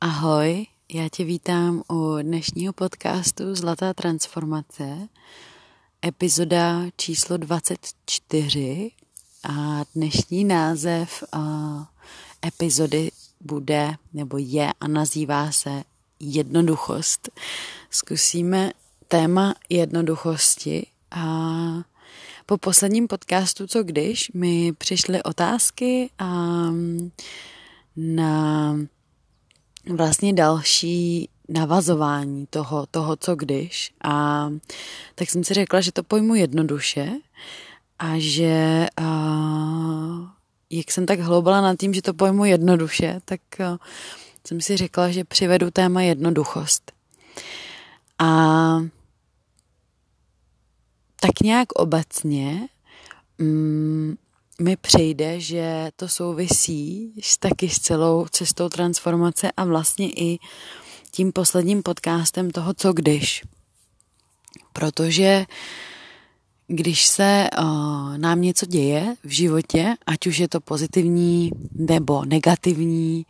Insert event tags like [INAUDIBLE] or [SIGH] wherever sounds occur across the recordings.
Ahoj, já tě vítám u dnešního podcastu Zlatá transformace, epizoda číslo 24 a dnešní název uh, epizody bude nebo je a nazývá se jednoduchost. Zkusíme téma jednoduchosti a po posledním podcastu Co když mi přišly otázky a na vlastně další navazování toho, toho, co když. A tak jsem si řekla, že to pojmu jednoduše a že a, jak jsem tak hloubala nad tím, že to pojmu jednoduše, tak a, jsem si řekla, že přivedu téma jednoduchost. A tak nějak obecně mm, mi přijde, že to souvisí taky s celou cestou transformace a vlastně i tím posledním podcastem toho, co když. Protože když se uh, nám něco děje v životě, ať už je to pozitivní nebo negativní,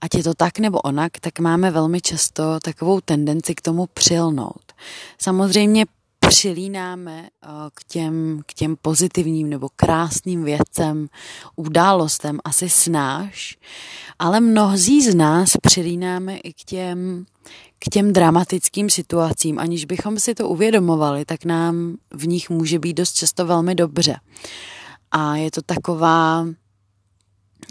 ať je to tak nebo onak, tak máme velmi často takovou tendenci k tomu přilnout. Samozřejmě přilínáme eh, k těm, k těm pozitivním nebo krásným věcem, událostem asi snáš, ale mnozí z nás přilínáme i k těm, k těm dramatickým situacím, aniž bychom si to uvědomovali, tak nám v nich může být dost často velmi dobře. A je to taková,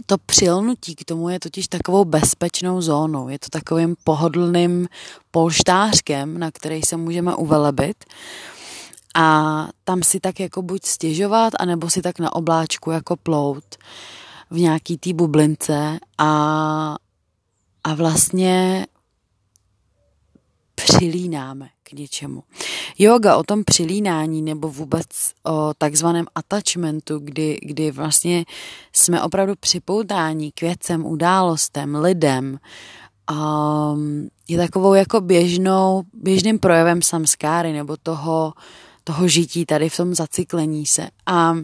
to přilnutí k tomu je totiž takovou bezpečnou zónou. Je to takovým pohodlným polštářkem, na který se můžeme uvelebit a tam si tak jako buď stěžovat, anebo si tak na obláčku jako plout v nějaký té bublince a, a vlastně přilínáme k něčemu. Yoga o tom přilínání nebo vůbec o takzvaném attachmentu, kdy, kdy vlastně jsme opravdu připoutáni k věcem, událostem, lidem, um, je takovou jako běžnou, běžným projevem samskáry nebo toho, toho žití tady v tom zacyklení se. A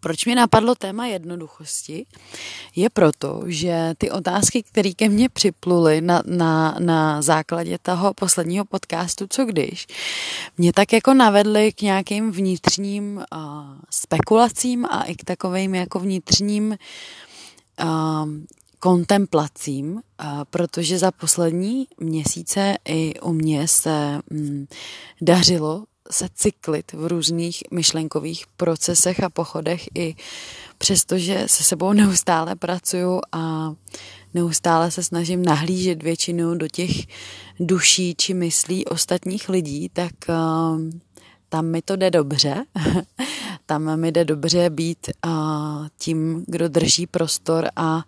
proč mě napadlo téma jednoduchosti? Je proto, že ty otázky, které ke mně připluly na, na, na základě toho posledního podcastu Co když, mě tak jako navedly k nějakým vnitřním uh, spekulacím a i k takovým jako vnitřním uh, kontemplacím, protože za poslední měsíce i u mě se um, dařilo se cyklit v různých myšlenkových procesech a pochodech i přestože se sebou neustále pracuju a neustále se snažím nahlížet většinou do těch duší či myslí ostatních lidí, tak uh, tam mi to jde dobře. [LAUGHS] tam mi jde dobře být tím, kdo drží prostor a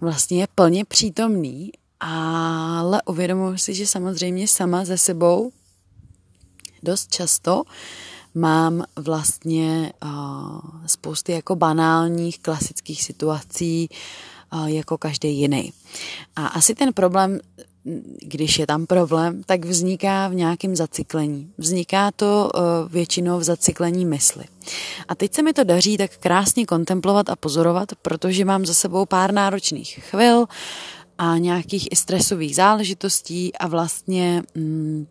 vlastně je plně přítomný, ale uvědomuji si, že samozřejmě sama ze sebou dost často mám vlastně uh, spousty jako banálních klasických situací uh, jako každý jiný. A asi ten problém, když je tam problém, tak vzniká v nějakém zacyklení. Vzniká to uh, většinou v zacyklení mysli. A teď se mi to daří tak krásně kontemplovat a pozorovat, protože mám za sebou pár náročných chvil a nějakých i stresových záležitostí a vlastně mm,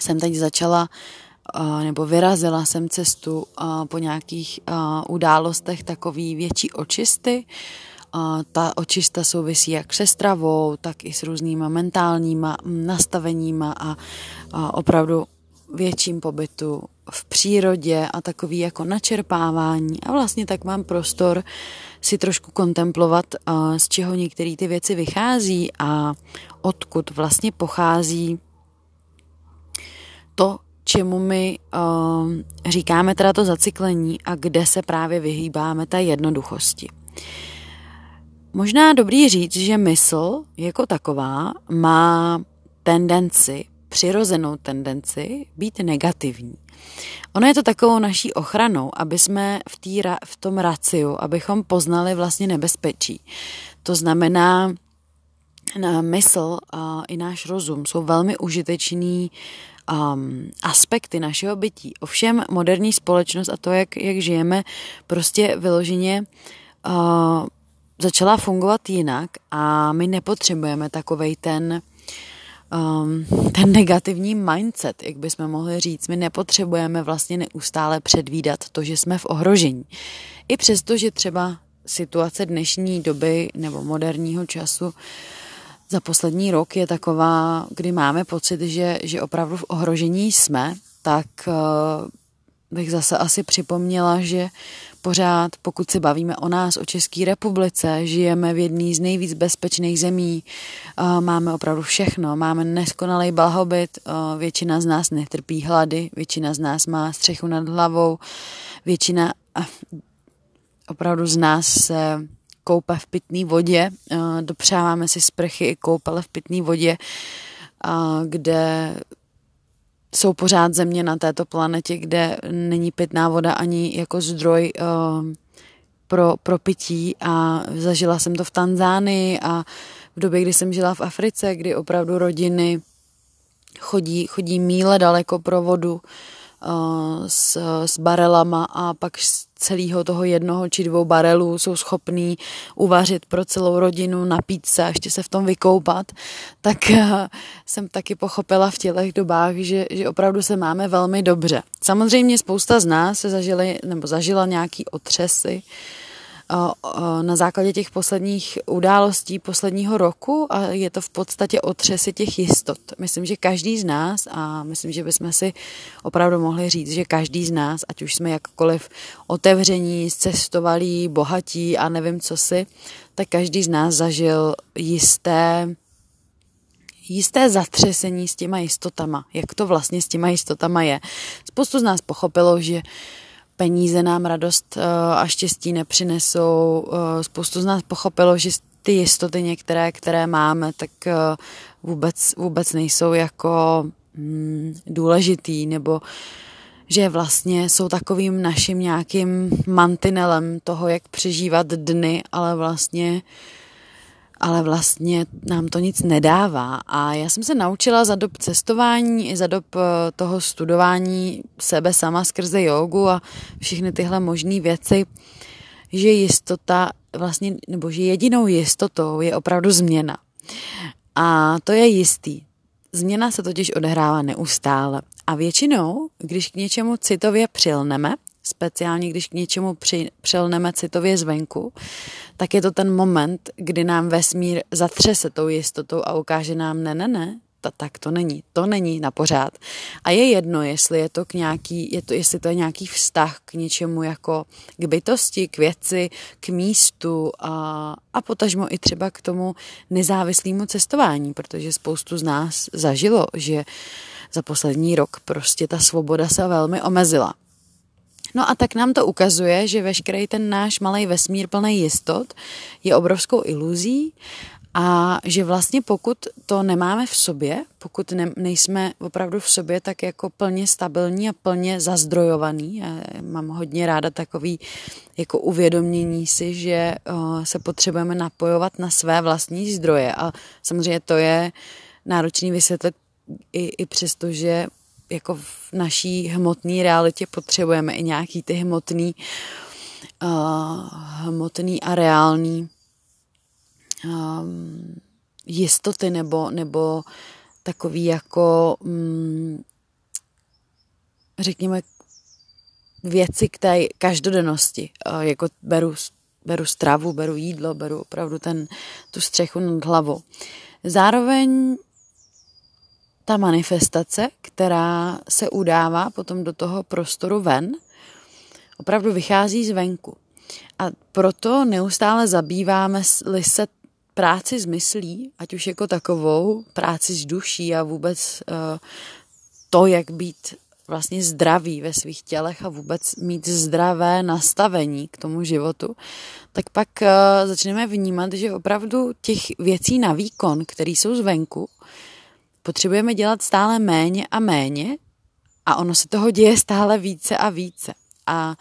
jsem teď začala nebo vyrazila jsem cestu po nějakých událostech takový větší očisty. Ta očista souvisí jak se stravou, tak i s různýma mentálníma nastaveníma a opravdu větším pobytu v přírodě a takový jako načerpávání a vlastně tak mám prostor si trošku kontemplovat, z čeho některé ty věci vychází a odkud vlastně pochází to, čemu my uh, říkáme teda to zacyklení a kde se právě vyhýbáme té jednoduchosti. Možná dobrý říct, že mysl jako taková má tendenci, přirozenou tendenci být negativní. Ono je to takovou naší ochranou, aby jsme v, tý, v tom raciu, abychom poznali vlastně nebezpečí. To znamená, mysl a i náš rozum jsou velmi užitečný um, aspekty našeho bytí. Ovšem moderní společnost a to, jak, jak žijeme, prostě vyloženě uh, začala fungovat jinak a my nepotřebujeme takovej ten um, ten negativní mindset, jak bychom mohli říct. My nepotřebujeme vlastně neustále předvídat to, že jsme v ohrožení. I přesto, že třeba situace dnešní doby nebo moderního času za poslední rok je taková, kdy máme pocit, že, že opravdu v ohrožení jsme, tak uh, bych zase asi připomněla, že pořád, pokud se bavíme o nás, o České republice, žijeme v jedné z nejvíc bezpečných zemí, uh, máme opravdu všechno, máme neskonalý blahobyt, uh, většina z nás netrpí hlady, většina z nás má střechu nad hlavou, většina opravdu z nás se koupe v pitné vodě, dopřáváme si sprchy i koupele v pitné vodě, kde jsou pořád země na této planetě, kde není pitná voda ani jako zdroj pro, pro pití. A zažila jsem to v Tanzánii a v době, kdy jsem žila v Africe, kdy opravdu rodiny chodí, chodí míle daleko pro vodu, s, s barelama a pak z celého toho jednoho či dvou barelů jsou schopní uvařit pro celou rodinu, napít se a ještě se v tom vykoupat, tak eh, jsem taky pochopila v těch dobách, že, že opravdu se máme velmi dobře. Samozřejmě spousta z nás se zažili, nebo zažila nějaký otřesy, na základě těch posledních událostí posledního roku a je to v podstatě otřesy těch jistot. Myslím, že každý z nás a myslím, že bychom si opravdu mohli říct, že každý z nás, ať už jsme jakkoliv otevření, cestovalí, bohatí a nevím co si, tak každý z nás zažil jisté jisté zatřesení s těma jistotama. Jak to vlastně s těma jistotama je. Spoustu z nás pochopilo, že uh, peníze nám radost eh, a štěstí nepřinesou. Eh, spoustu z nás pochopilo, že ty jistoty některé, které máme, tak eh, vůbec, vůbec nejsou jako hmm, důležitý, nebo že vlastně jsou takovým naším nějakým mantinelem toho, jak přežívat dny, ale vlastně uh, ale vlastně nám to nic nedává. A já jsem se naučila za dob cestování i za dob eh, toho studování sebe sama skrze jogu a všechny tyhle možné věci, že jistota vlastně, nebo že jedinou jistotou je opravdu změna. A to je jistý. Změna se totiž odehrává neustále. A většinou, když k něčemu citově přilneme, speciálně když k něčemu při, přilneme citově zvenku, tak je to ten moment, kdy nám vesmír zatřese tou jistotou a ukáže nám ne, ne, ne, ta, tak to není, to není na pořád. A je jedno, jestli je to k nějaký, je to, jestli to je nějaký vztah k něčemu jako k bytosti, k věci, k místu a, a potažmo i třeba k tomu nezávislému cestování, protože spoustu z nás zažilo, že za poslední rok prostě ta svoboda se velmi omezila. No a tak nám to ukazuje, že veškerý ten náš malý vesmír plný jistot je obrovskou iluzí a že vlastně pokud to nemáme v sobě, pokud ne, nejsme opravdu v sobě tak jako plně stabilní a plně zazdrojovaný, já mám hodně ráda takový jako uvědomění si, že uh, se potřebujeme napojovat na své vlastní zdroje. A samozřejmě to je náročný vysvětlit i, i přesto, že jako v naší hmotné realitě potřebujeme i nějaký ty hmotný, uh, hmotný a reální um, jistoty nebo, nebo takový jako um, řekněme věci k té každodennosti, uh, jako beru, beru stravu, beru jídlo, beru opravdu ten, tu střechu nad hlavou. Zároveň ta manifestace, která se udává potom do toho prostoru ven, opravdu vychází zvenku. A proto neustále zabýváme se práci s myslí, ať už jako takovou, práci s duší a vůbec uh, to, jak být vlastně zdravý ve svých tělech a vůbec mít zdravé nastavení k tomu životu, tak pak uh, začneme vnímat, že opravdu těch věcí na výkon, které jsou zvenku, potřebujeme dělat stále méně a méně a ono se toho děje stále více a více. A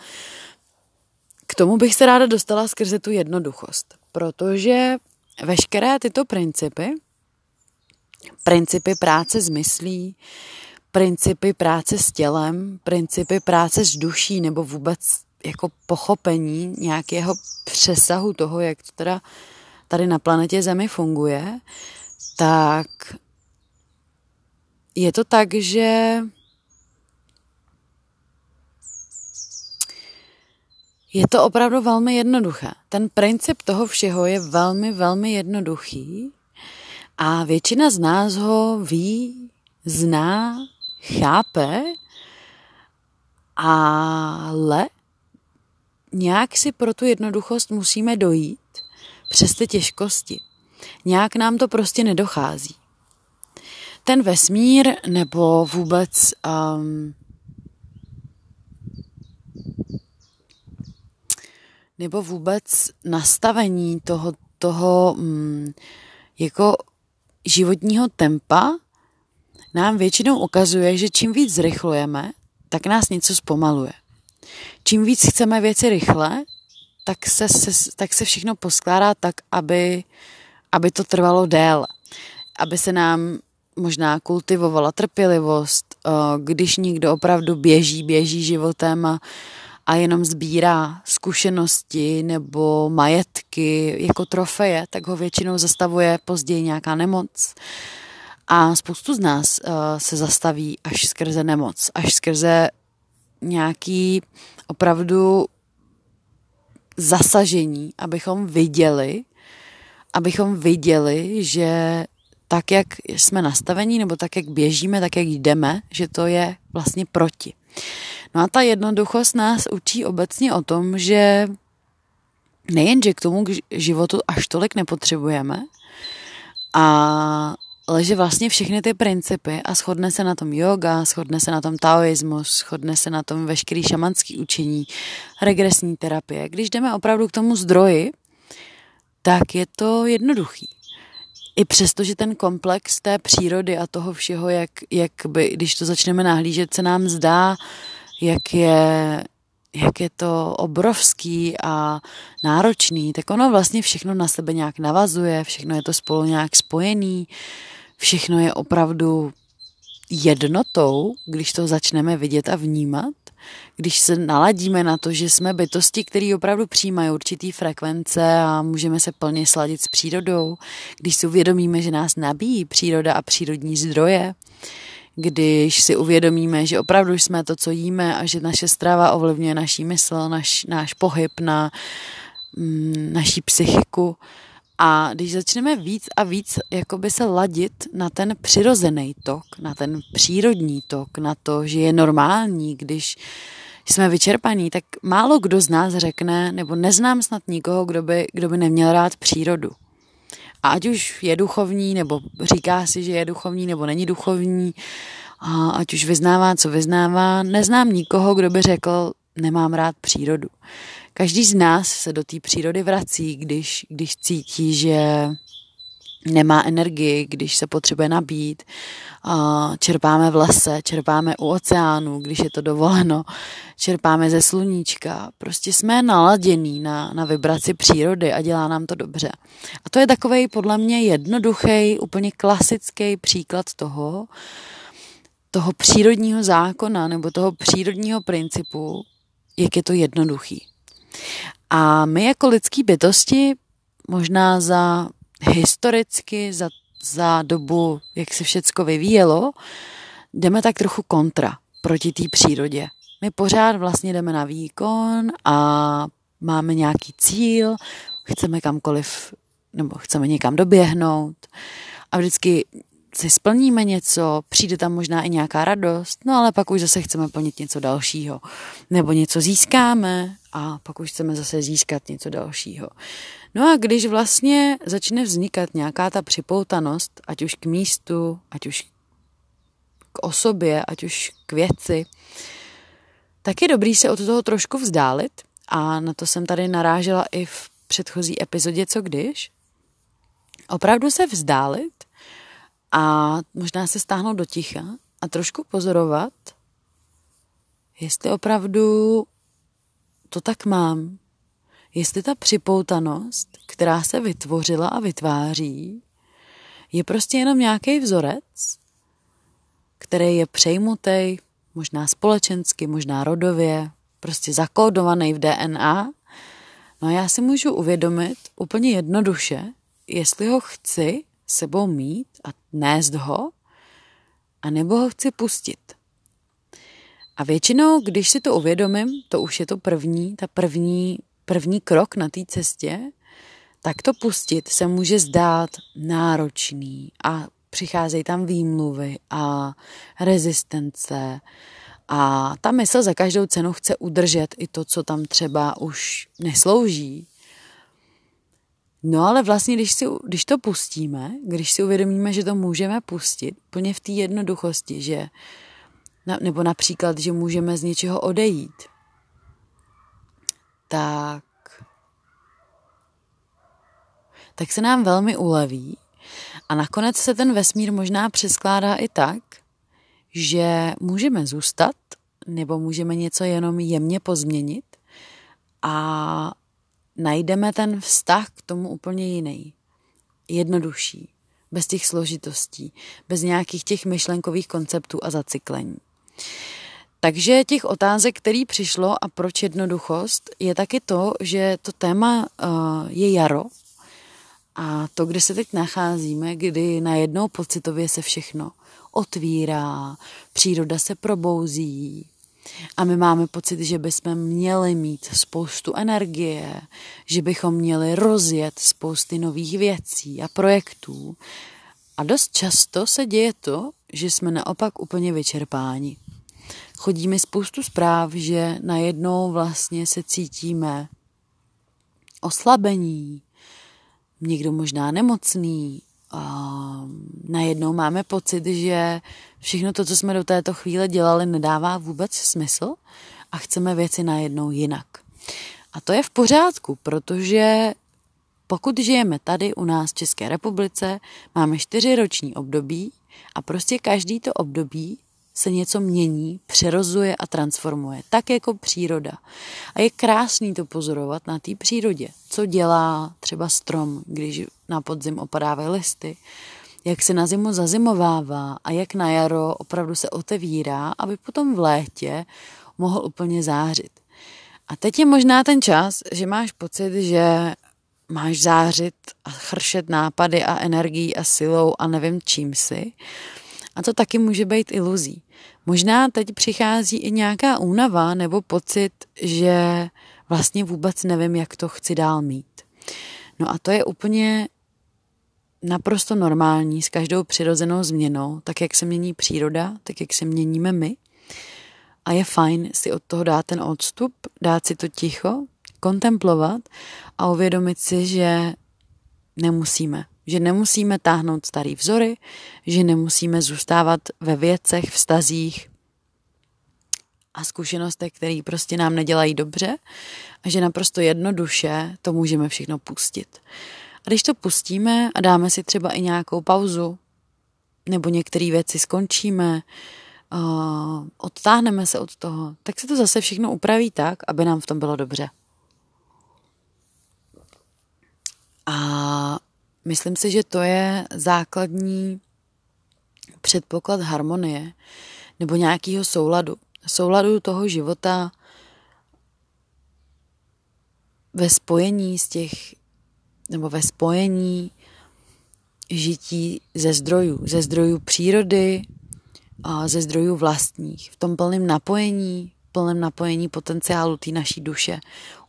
k tomu bych se ráda dostala skrze tu jednoduchost, protože veškeré tyto principy, principy práce s myslí, principy práce s tělem, principy práce s duší nebo vůbec jako pochopení nějakého přesahu toho, jak to teda tady na planetě Zemi funguje, tak je to tak, že je to opravdu velmi jednoduché. Ten princip toho všeho je velmi, velmi jednoduchý a většina z nás ho ví, zná, chápe, ale nějak si pro tu jednoduchost musíme dojít přes ty těžkosti. Nějak nám to prostě nedochází. Ten vesmír nebo vůbec um, nebo vůbec nastavení toho, toho um, jako životního tempa nám většinou ukazuje, že čím víc zrychlujeme, tak nás něco zpomaluje. Čím víc chceme věci rychle, tak se, se, tak se všechno poskládá tak, aby, aby to trvalo déle. Aby se nám možná kultivovala trpělivost, eh, když někdo opravdu běží, běží životem a, a jenom sbírá zkušenosti nebo majetky jako trofeje, tak ho většinou zastavuje později nějaká nemoc. A spoustu z nás uh, se zastaví až skrze nemoc, až skrze nějaký opravdu zasažení, abychom viděli, abychom viděli, že tak, jak jsme nastavení, nebo tak, jak běžíme, tak, jak jdeme, že to je vlastně proti. No a ta jednoduchost nás učí obecně o tom, že nejenže k tomu životu až tolik nepotřebujeme, a ale že vlastně všechny ty principy a shodne se na tom yoga, shodne se na tom taoismus, shodne se na tom veškerý šamanský učení, regresní terapie. Když jdeme opravdu k tomu zdroji, tak je to jednoduchý. I přesto, že ten komplex té přírody a toho všeho, jak, jak by, když to začneme nahlížet, se nám zdá, jak je, jak je to obrovský a náročný, tak ono vlastně všechno na sebe nějak navazuje, všechno je to spolu nějak spojený, všechno je opravdu jednotou, když to začneme vidět a vnímat, když se naladíme na to, že jsme bytosti, které opravdu přijímají určitý frekvence a můžeme se plně sladit s přírodou, když si uvědomíme, že nás nabíjí příroda a přírodní zdroje, když si uvědomíme, že opravdu jsme to, co jíme a že naše strava ovlivňuje naší mysl, naš, náš pohyb, na mm, naší psychiku, a když začneme víc a víc jakoby se ladit na ten přirozený tok, na ten přírodní tok, na to, že je normální, když jsme vyčerpaní, tak málo kdo z nás řekne, nebo neznám snad nikoho, kdo by, kdo by neměl rád přírodu. A ať už je duchovní, nebo říká si, že je duchovní, nebo není duchovní, a ať už vyznává, co vyznává, neznám nikoho, kdo by řekl, nemám rád přírodu. Každý z nás se do té přírody vrací, když, když cítí, že nemá energii, když se potřebuje nabít. Čerpáme v lese, čerpáme u oceánu, když je to dovoleno, čerpáme ze sluníčka. Prostě jsme naladění na, na vibraci přírody a dělá nám to dobře. A to je takový podle mě jednoduchý, úplně klasický příklad toho, toho přírodního zákona nebo toho přírodního principu, jak je to jednoduchý. A my jako lidský bytosti možná za historicky, za, za dobu, jak se všecko vyvíjelo, jdeme tak trochu kontra proti té přírodě. My pořád vlastně jdeme na výkon a máme nějaký cíl, chceme kamkoliv, nebo chceme někam doběhnout a vždycky si splníme něco, přijde tam možná i nějaká radost, no ale pak už zase chceme plnit něco dalšího. Nebo něco získáme a pak už chceme zase získat něco dalšího. No a když vlastně začne vznikat nějaká ta připoutanost, ať už k místu, ať už k osobě, ať už k věci, tak je dobrý se od toho trošku vzdálit a na to jsem tady narážela i v předchozí epizodě Co když. Opravdu se vzdálit a možná se stáhnout do ticha a trošku pozorovat, jestli opravdu to tak mám. Jestli ta připoutanost, která se vytvořila a vytváří, je prostě jenom nějaký vzorec, který je přejmutý, možná společensky, možná rodově, prostě zakódovaný v DNA. No a já si můžu uvědomit úplně jednoduše, jestli ho chci sebou mít a nést ho, a nebo ho chci pustit. A většinou, když si to uvědomím, to už je to první, ta první, první krok na té cestě, tak to pustit se může zdát náročný a přicházejí tam výmluvy a rezistence a ta mysl za každou cenu chce udržet i to, co tam třeba už neslouží. No ale vlastně, když, si, když to pustíme, když si uvědomíme, že to můžeme pustit, plně v té jednoduchosti, že, nebo například, že můžeme z něčeho odejít, tak, tak se nám velmi uleví a nakonec se ten vesmír možná přeskládá i tak, že můžeme zůstat nebo můžeme něco jenom jemně pozměnit a najdeme ten vztah k tomu úplně jiný. Jednodušší, bez těch složitostí, bez nějakých těch myšlenkových konceptů a zacyklení. Takže těch otázek, který přišlo a proč jednoduchost, je taky to, že to téma uh, je jaro a to, kde se teď nacházíme, kdy najednou pocitově se všechno otvírá, příroda se probouzí, a my máme pocit, že bychom měli mít spoustu energie, že bychom měli rozjet spousty nových věcí a projektů. A dost často se děje to, že jsme naopak úplně vyčerpáni. Chodí mi spoustu zpráv, že najednou vlastně se cítíme oslabení, někdo možná nemocný, a najednou máme pocit, že všechno to, co jsme do této chvíle dělali, nedává vůbec smysl a chceme věci najednou jinak. A to je v pořádku, protože pokud žijeme tady u nás v České republice, máme čtyři roční období a prostě každý to období se něco mění, přerozuje a transformuje, tak jako příroda. A je krásný to pozorovat na té přírodě, co dělá třeba strom, když na podzim opadávají listy, jak se na zimu zazimovává a jak na jaro opravdu se otevírá, aby potom v létě mohl úplně zářit. A teď je možná ten čas, že máš pocit, že máš zářit a chršet nápady a energií a silou a nevím čím si. A to taky může být iluzí. Možná teď přichází i nějaká únava nebo pocit, že vlastně vůbec nevím, jak to chci dál mít. No a to je úplně naprosto normální s každou přirozenou změnou, tak jak se mění příroda, tak jak se měníme my. A je fajn si od toho dát ten odstup, dát si to ticho, kontemplovat a uvědomit si, že nemusíme. Že nemusíme táhnout starý vzory, že nemusíme zůstávat ve věcech, vztazích a zkušenostech, které prostě nám nedělají dobře a že naprosto jednoduše to můžeme všechno pustit. A když to pustíme a dáme si třeba i nějakou pauzu, nebo některé věci skončíme, odtáhneme se od toho, tak se to zase všechno upraví tak, aby nám v tom bylo dobře. A myslím si, že to je základní předpoklad harmonie nebo nějakého souladu. Souladu toho života ve spojení z těch nebo ve spojení žití ze zdrojů, ze zdrojů přírody a ze zdrojů vlastních, v tom plném napojení, plném napojení potenciálu té naší duše,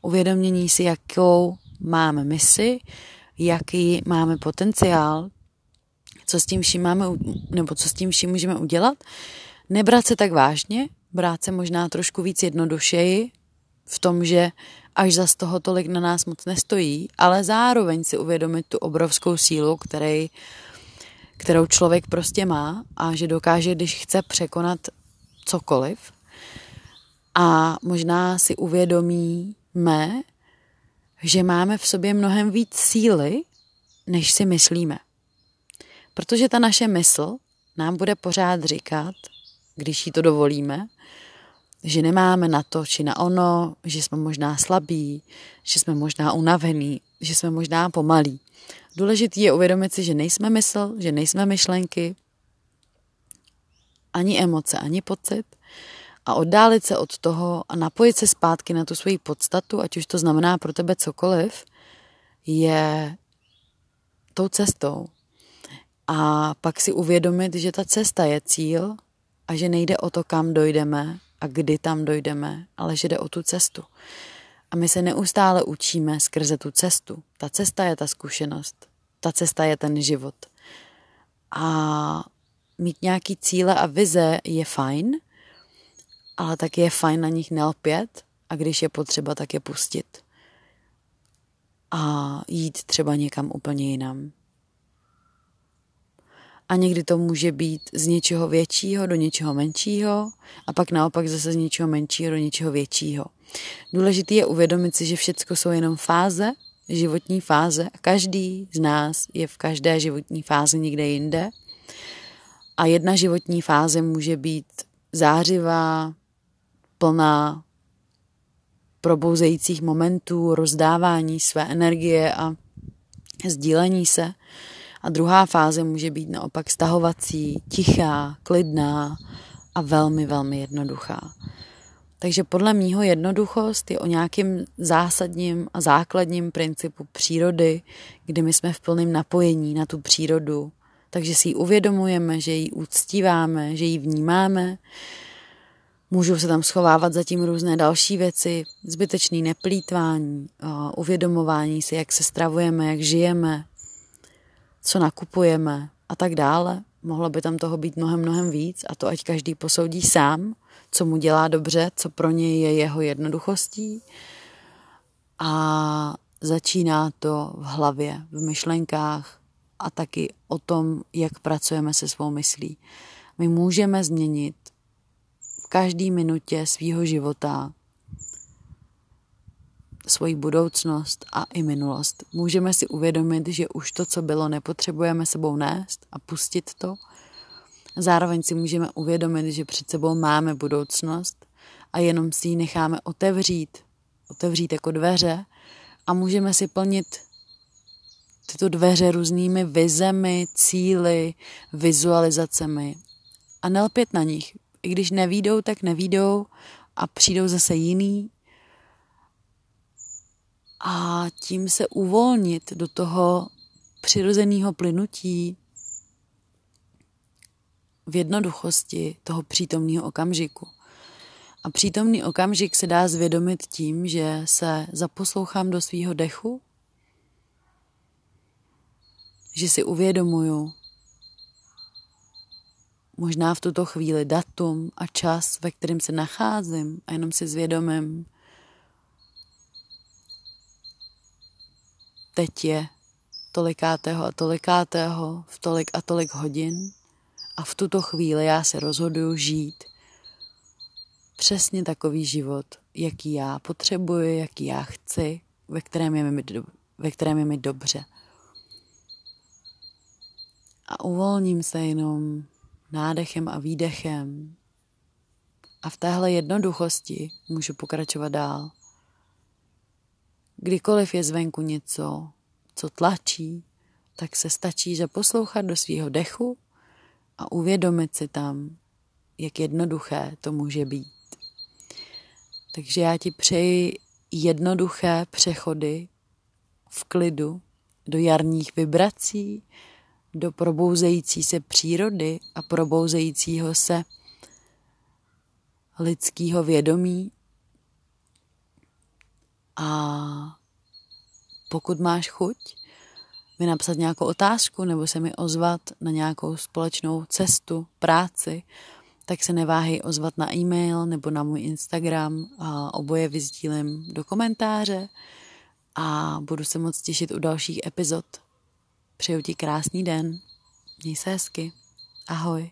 uvědomění si, jakou máme misi, jaký máme potenciál, co s tím vším máme, nebo co s tím vším můžeme udělat, nebrat se tak vážně, brát se možná trošku víc jednodušeji v tom, že až za z toho tolik na nás moc nestojí, ale zároveň si uvědomit tu obrovskou sílu, který, kterou člověk prostě má a že dokáže, když chce překonat cokoliv. A možná si uvědomíme, že máme v sobě mnohem víc síly, než si myslíme. Protože ta naše mysl nám bude pořád říkat, když jí to dovolíme, že nemáme na to či na ono, že jsme možná slabí, že jsme možná unavení, že jsme možná pomalí. Důležitý je uvědomit si, že nejsme mysl, že nejsme myšlenky, ani emoce, ani pocit, a oddálit se od toho a napojit se zpátky na tu svoji podstatu, ať už to znamená pro tebe cokoliv, je tou cestou. A pak si uvědomit, že ta cesta je cíl a že nejde o to, kam dojdeme a kdy tam dojdeme, ale že jde o tu cestu. A my se neustále učíme skrze tu cestu. Ta cesta je ta zkušenost. Ta cesta je ten život. A mít nějaký cíle a vize je fajn, ale tak je fajn na nich nelpět a když je potřeba, tak je pustit. A jít třeba někam úplně jinam. A někdy to může být z něčeho většího do něčeho menšího a pak naopak zase z něčeho menšího do něčeho většího. Důležité je uvědomit si, že všechno jsou jenom fáze, životní fáze a každý z nás je v každé životní fázi někde jinde. A jedna životní fáze může být zářivá, plná probouzejících momentů, rozdávání své energie a sdílení se. A druhá fáze může být naopak stahovací, tichá, klidná a velmi, velmi jednoduchá. Takže podle mýho jednoduchost je o nějakým zásadním a základním principu přírody, kdy my jsme v plném napojení na tu přírodu. Takže si ji uvědomujeme, že ji uctíváme, že ji vnímáme. Můžou se tam schovávat zatím různé další věci, zbytečný neplýtvání, uvědomování si, jak se stravujeme, jak žijeme, co nakupujeme a tak dále. Mohlo by tam toho být mnohem, mnohem víc a to ať každý posoudí sám, co mu dělá dobře, co pro něj je jeho jednoduchostí. A začíná to v hlavě, v myšlenkách a taky o tom, jak pracujeme se svou myslí. My můžeme změnit každé minutě svýho života svoji budoucnost a i minulost. Můžeme si uvědomit, že už to, co bylo, nepotřebujeme sebou nést a pustit to. Zároveň si můžeme uvědomit, že před sebou máme budoucnost a jenom si ji necháme otevřít, otevřít jako dveře a můžeme si plnit tyto dveře různými vizemi, cíly, vizualizacemi a nelpět na nich. I když nevídou, tak nevídou a přijdou zase jiný a tím se uvolnit do toho přirozeného plynutí v jednoduchosti toho přítomného okamžiku. A přítomný okamžik se dá zvědomit tím, že se zaposlouchám do svýho dechu, že si uvědomuju možná v tuto chvíli datum a čas, ve kterém se nacházím a jenom si zvědomím, teď je tolikátého a tolikátého v tolik a tolik hodin a v tuto chvíli já se rozhoduju žít přesně takový život, jaký já potřebuji, jaký já chci, ve kterém je mi, ve kterém je mi dobře. A uvolním se jenom nádechem a výdechem. A v téhle jednoduchosti můžu pokračovat dál. Kdykoliv je zvenku něco, co tlačí, tak se stačí zaposlouchat do svého dechu a uvědomit si tam, jak jednoduché to může být. Takže já ti přeji jednoduché přechody v klidu do jarních vibrací, do probouzející se přírody a probouzejícího se lidského vědomí a pokud máš chuť mi napsat nějakou otázku nebo se mi ozvat na nějakou společnou cestu, práci, tak se neváhej ozvat na e-mail nebo na můj Instagram a oboje vyzdílím do komentáře a budu se moc těšit u dalších epizod. Přeju ti krásný den, měj se hezky, ahoj.